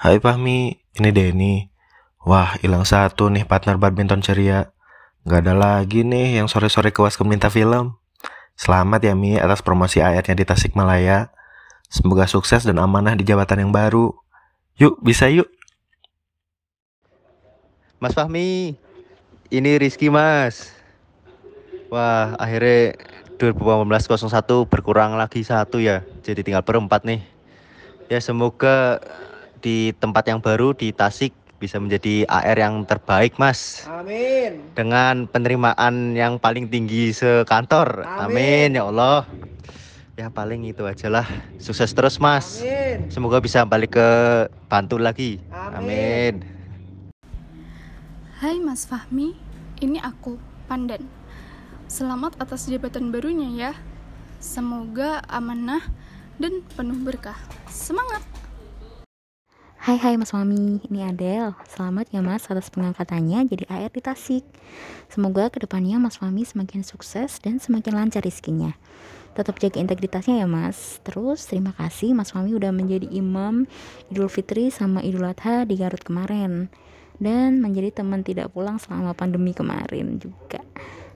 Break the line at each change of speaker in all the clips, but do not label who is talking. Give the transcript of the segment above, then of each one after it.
Hai Fahmi, ini Denny. Wah, hilang satu nih partner badminton ceria. Gak ada lagi nih yang sore-sore ke Waskem minta film. Selamat ya Mi atas promosi AR-nya di Tasikmalaya. Semoga sukses dan amanah di jabatan yang baru. Yuk, bisa yuk.
Mas Fahmi, ini Rizky Mas. Wah, akhirnya 2018-01 berkurang lagi satu ya. Jadi tinggal berempat nih. Ya semoga di tempat yang baru di Tasik bisa menjadi AR yang terbaik, Mas.
Amin.
Dengan penerimaan yang paling tinggi sekantor. Amin,
Amin.
ya Allah. Ya paling itu aja lah. Sukses terus, Mas.
Amin.
Semoga bisa balik ke Bantul lagi.
Amin.
Amin.
Hai Mas Fahmi, ini aku, Pandan. Selamat atas jabatan barunya ya. Semoga amanah dan penuh berkah. Semangat!
Hai hai Mas Mami, ini Adel. Selamat ya Mas atas pengangkatannya jadi AR di Tasik. Semoga ke depannya Mas Mami semakin sukses dan semakin lancar rizkinya. Tetap jaga integritasnya ya Mas. Terus terima kasih Mas Mami udah menjadi imam Idul Fitri sama Idul Adha di Garut kemarin. Dan menjadi teman tidak pulang selama pandemi kemarin juga.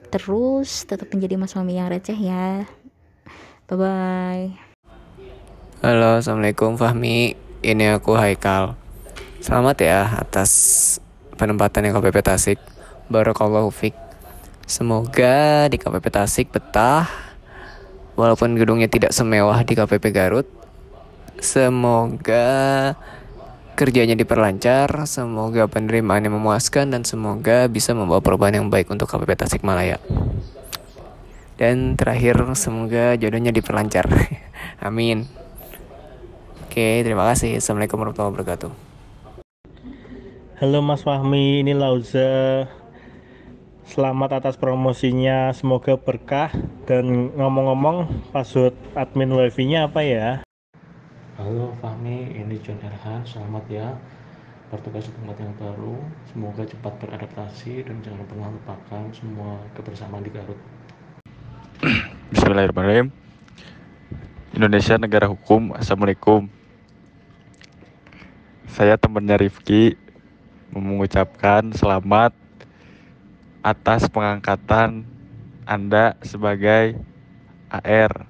Terus tetap menjadi Mas Mami yang receh ya. Bye bye.
Halo, Assalamualaikum Fahmi. Ini aku Haikal. Selamat ya atas penempatan yang KPP Tasik. Barakallahu fiq. Semoga di KPP Tasik betah. Walaupun gedungnya tidak semewah di KPP Garut. Semoga kerjanya diperlancar, semoga penerimaannya memuaskan dan semoga bisa membawa perubahan yang baik untuk KPP Tasikmalaya. Dan terakhir semoga jodohnya diperlancar. Amin. Oke, terima kasih. Assalamualaikum warahmatullahi wabarakatuh.
Halo Mas Fahmi, ini Lauza. Selamat atas promosinya, semoga berkah. Dan ngomong-ngomong, password admin wifi-nya apa ya?
Halo Fahmi, ini John Erhan. Selamat ya bertugas di tempat yang baru. Semoga cepat beradaptasi dan jangan pernah lupakan semua kebersamaan di Garut.
Bismillahirrahmanirrahim. Indonesia negara hukum. Assalamualaikum. Saya temannya Rifki mengucapkan selamat atas pengangkatan Anda sebagai AR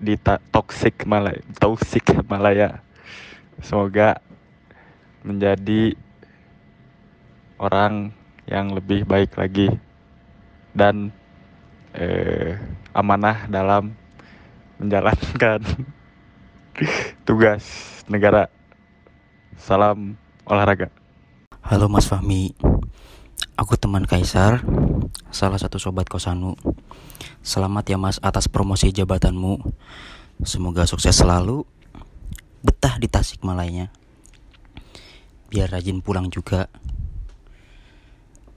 di Toxic Malaya. Toxic Malaya. Semoga menjadi orang yang lebih baik lagi dan eh, amanah dalam menjalankan tugas negara. Salam olahraga.
Halo Mas Fahmi, aku teman Kaisar, salah satu sobat Kosanu. Selamat ya Mas atas promosi jabatanmu. Semoga sukses selalu, betah di Tasikmalaya. Biar rajin pulang juga.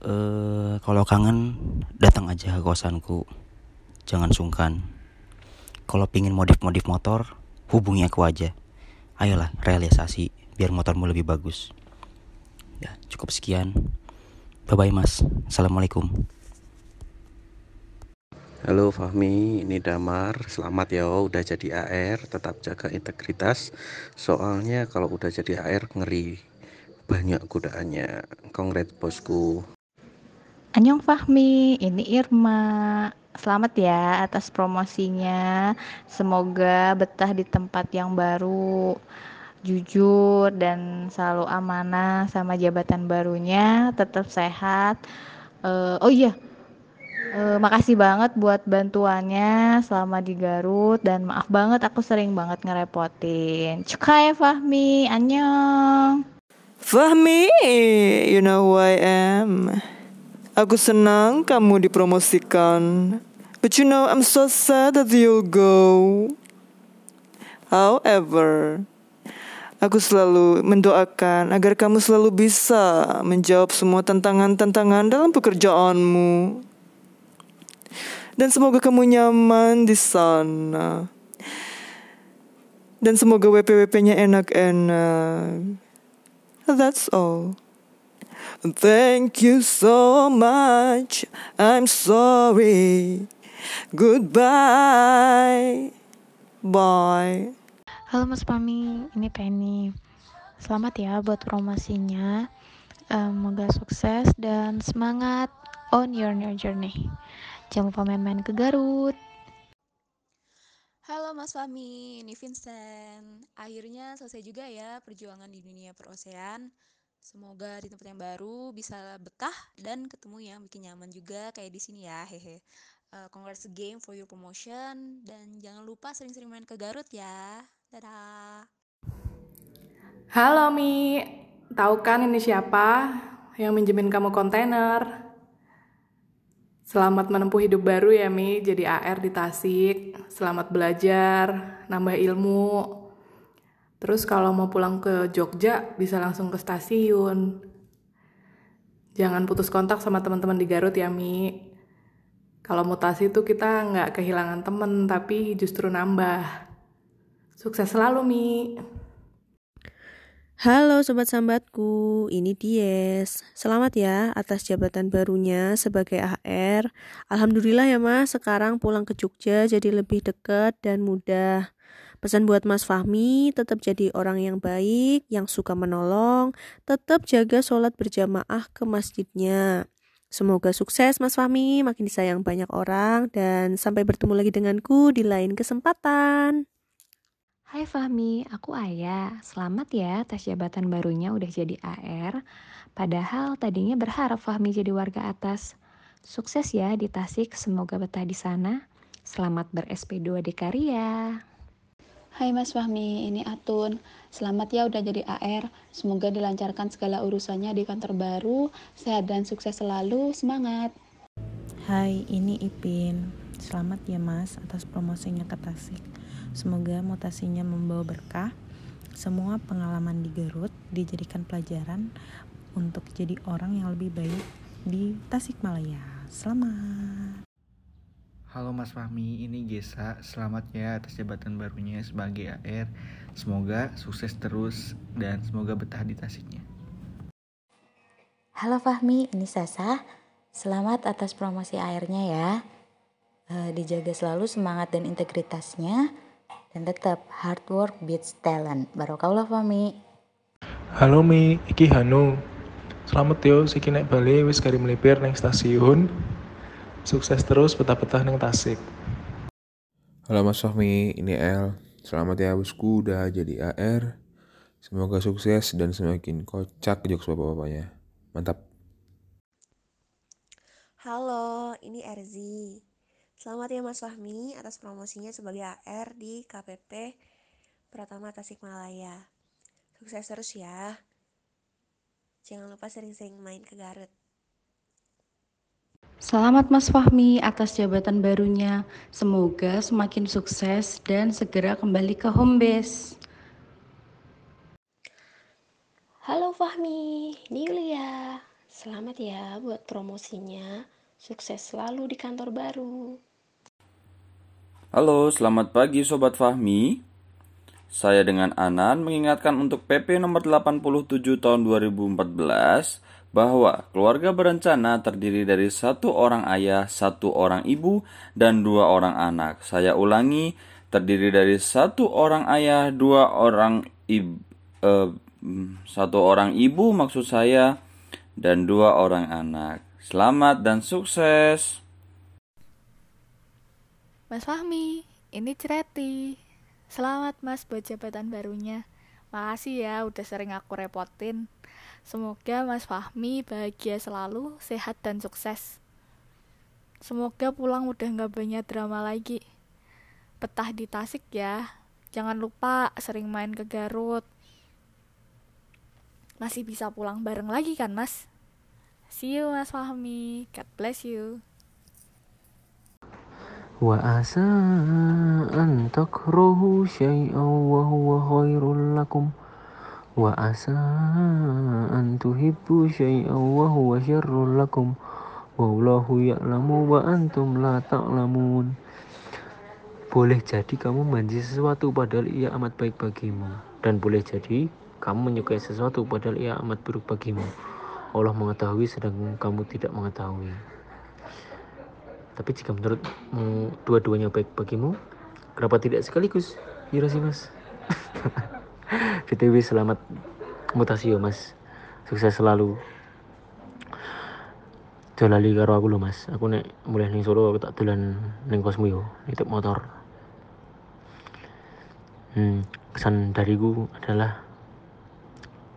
Eh, kalau kangen datang aja ke kosanku. Jangan sungkan. Kalau pingin modif-modif motor, hubungi aku aja. Ayolah realisasi biar motormu lebih bagus. Ya, cukup sekian. Bye bye Mas. Assalamualaikum.
Halo Fahmi, ini Damar. Selamat ya udah jadi AR, tetap jaga integritas. Soalnya kalau udah jadi AR ngeri. Banyak godaannya. Kongret bosku.
Annyeong Fahmi, ini Irma. Selamat ya atas promosinya. Semoga betah di tempat yang baru. Jujur dan selalu amanah sama jabatan barunya. Tetap sehat. Eh, oh iya, Eh, makasih banget buat bantuannya selama di Garut dan maaf banget aku sering banget ngerepotin. Cukai Fahmi, annyeong.
Fahmi, you know who I am. Aku senang kamu dipromosikan. But you know, I'm so sad that you'll go. However, aku selalu mendoakan agar kamu selalu bisa menjawab semua tantangan-tantangan dalam pekerjaanmu. Dan semoga kamu nyaman di sana. Dan semoga WP-WP-nya enak-enak. That's all. Thank you so much. I'm sorry. Goodbye. Bye.
Halo Mas Pami, ini Penny.
Selamat ya buat promosinya. Semoga sukses dan semangat on your new journey. Jangan lupa main-main ke Garut.
Halo Mas Fahmi, ini Vincent. Akhirnya selesai juga ya perjuangan di dunia perosean. Semoga di tempat yang baru bisa betah dan ketemu yang bikin nyaman juga kayak di sini ya, hehe. Uh, congrats again for your promotion dan jangan lupa sering-sering main ke Garut ya. Dadah.
Halo Mi, tahu kan ini siapa yang minjemin kamu kontainer? Selamat menempuh hidup baru ya Mi, jadi AR di Tasik. Selamat belajar, nambah ilmu. Terus kalau mau pulang ke Jogja, bisa langsung ke stasiun. Jangan putus kontak sama teman-teman di Garut ya Mi. Kalau mutasi itu kita nggak kehilangan temen, tapi justru nambah. Sukses selalu Mi.
Halo Sobat Sambatku, ini Ties. Selamat ya atas jabatan barunya sebagai AR. Alhamdulillah ya mas, sekarang pulang ke Jogja jadi lebih dekat dan mudah. Pesan buat Mas Fahmi, tetap jadi orang yang baik, yang suka menolong, tetap jaga sholat berjamaah ke masjidnya. Semoga sukses Mas Fahmi, makin disayang banyak orang, dan sampai bertemu lagi denganku di lain kesempatan.
Hai Fahmi, aku Ayah. Selamat ya tes jabatan barunya udah jadi AR. Padahal tadinya berharap Fahmi jadi warga atas. Sukses ya di Tasik, semoga betah di sana. Selamat ber-SP2 di Karya.
Hai Mas Fahmi, ini Atun. Selamat ya udah jadi AR. Semoga dilancarkan segala urusannya di kantor baru. Sehat dan sukses selalu. Semangat.
Hai, ini Ipin. Selamat ya Mas atas promosinya ke Tasik. Semoga mutasinya membawa berkah. Semua pengalaman di Garut dijadikan pelajaran untuk jadi orang yang lebih baik di Tasikmalaya. Selamat.
Halo Mas Fahmi, ini Gesa. Selamat ya atas jabatan barunya sebagai AR. Semoga sukses terus dan semoga betah di Tasiknya.
Halo Fahmi, ini Sasa. Selamat atas promosi airnya ya. E, dijaga selalu semangat dan integritasnya dan tetap hard work beats talent. Barokallah Fami.
Halo Mi, iki Hanu. Selamat yo, siki naik balik wis kari melipir neng stasiun. Sukses terus betah-betah neng Tasik.
Halo Mas Fahmi, ini El. Selamat ya bosku udah jadi AR. Semoga sukses dan semakin kocak jokes bapak-bapaknya. Mantap.
Halo, ini Erzi. Selamat ya Mas Fahmi atas promosinya sebagai AR di KPP Pratama Tasikmalaya. Sukses terus ya. Jangan lupa sering-sering main ke Garut.
Selamat Mas Fahmi atas jabatan barunya. Semoga semakin sukses dan segera kembali ke home base.
Halo Fahmi, ini Yulia. Selamat ya buat promosinya. Sukses selalu di kantor baru.
Halo, selamat pagi Sobat Fahmi. Saya dengan Anan mengingatkan untuk PP nomor 87 tahun 2014 bahwa keluarga berencana terdiri dari satu orang ayah, satu orang ibu, dan dua orang anak. Saya ulangi, terdiri dari satu orang ayah, dua orang ibu, eh, satu orang ibu maksud saya, dan dua orang anak. Selamat dan sukses.
Mas Fahmi, ini Cereti. Selamat Mas buat jabatan barunya. Makasih ya udah sering aku repotin. Semoga Mas Fahmi bahagia selalu, sehat dan sukses. Semoga pulang udah gak banyak drama lagi. Petah di Tasik ya. Jangan lupa sering main ke Garut. Masih bisa pulang bareng lagi kan mas? See you Mas Fahmi. God bless you.
وعسى أن تكرهوا شيئا وهو خير لكم وعسى أن تحبوا شيئا وهو شر لكم والله يعلم وأنتم لا تعلمون boleh jadi kamu membenci sesuatu padahal ia amat baik bagimu dan boleh jadi kamu menyukai sesuatu padahal ia amat buruk bagimu Allah mengetahui sedang kamu tidak mengetahui. Tapi jika menurutmu dua-duanya baik bagimu, kenapa tidak sekaligus? Iya sih mas. BTW selamat mutasi yo mas. Sukses selalu. Jalali karo aku lho mas. Aku nek mulai ning Solo aku tak dolan ning kosmu yo nitip motor. Hmm, kesan dariku adalah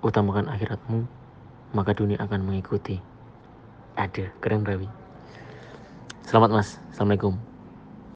utamakan akhiratmu maka dunia akan mengikuti. Ada keren Rawi. Selamat mas. Assalamualaikum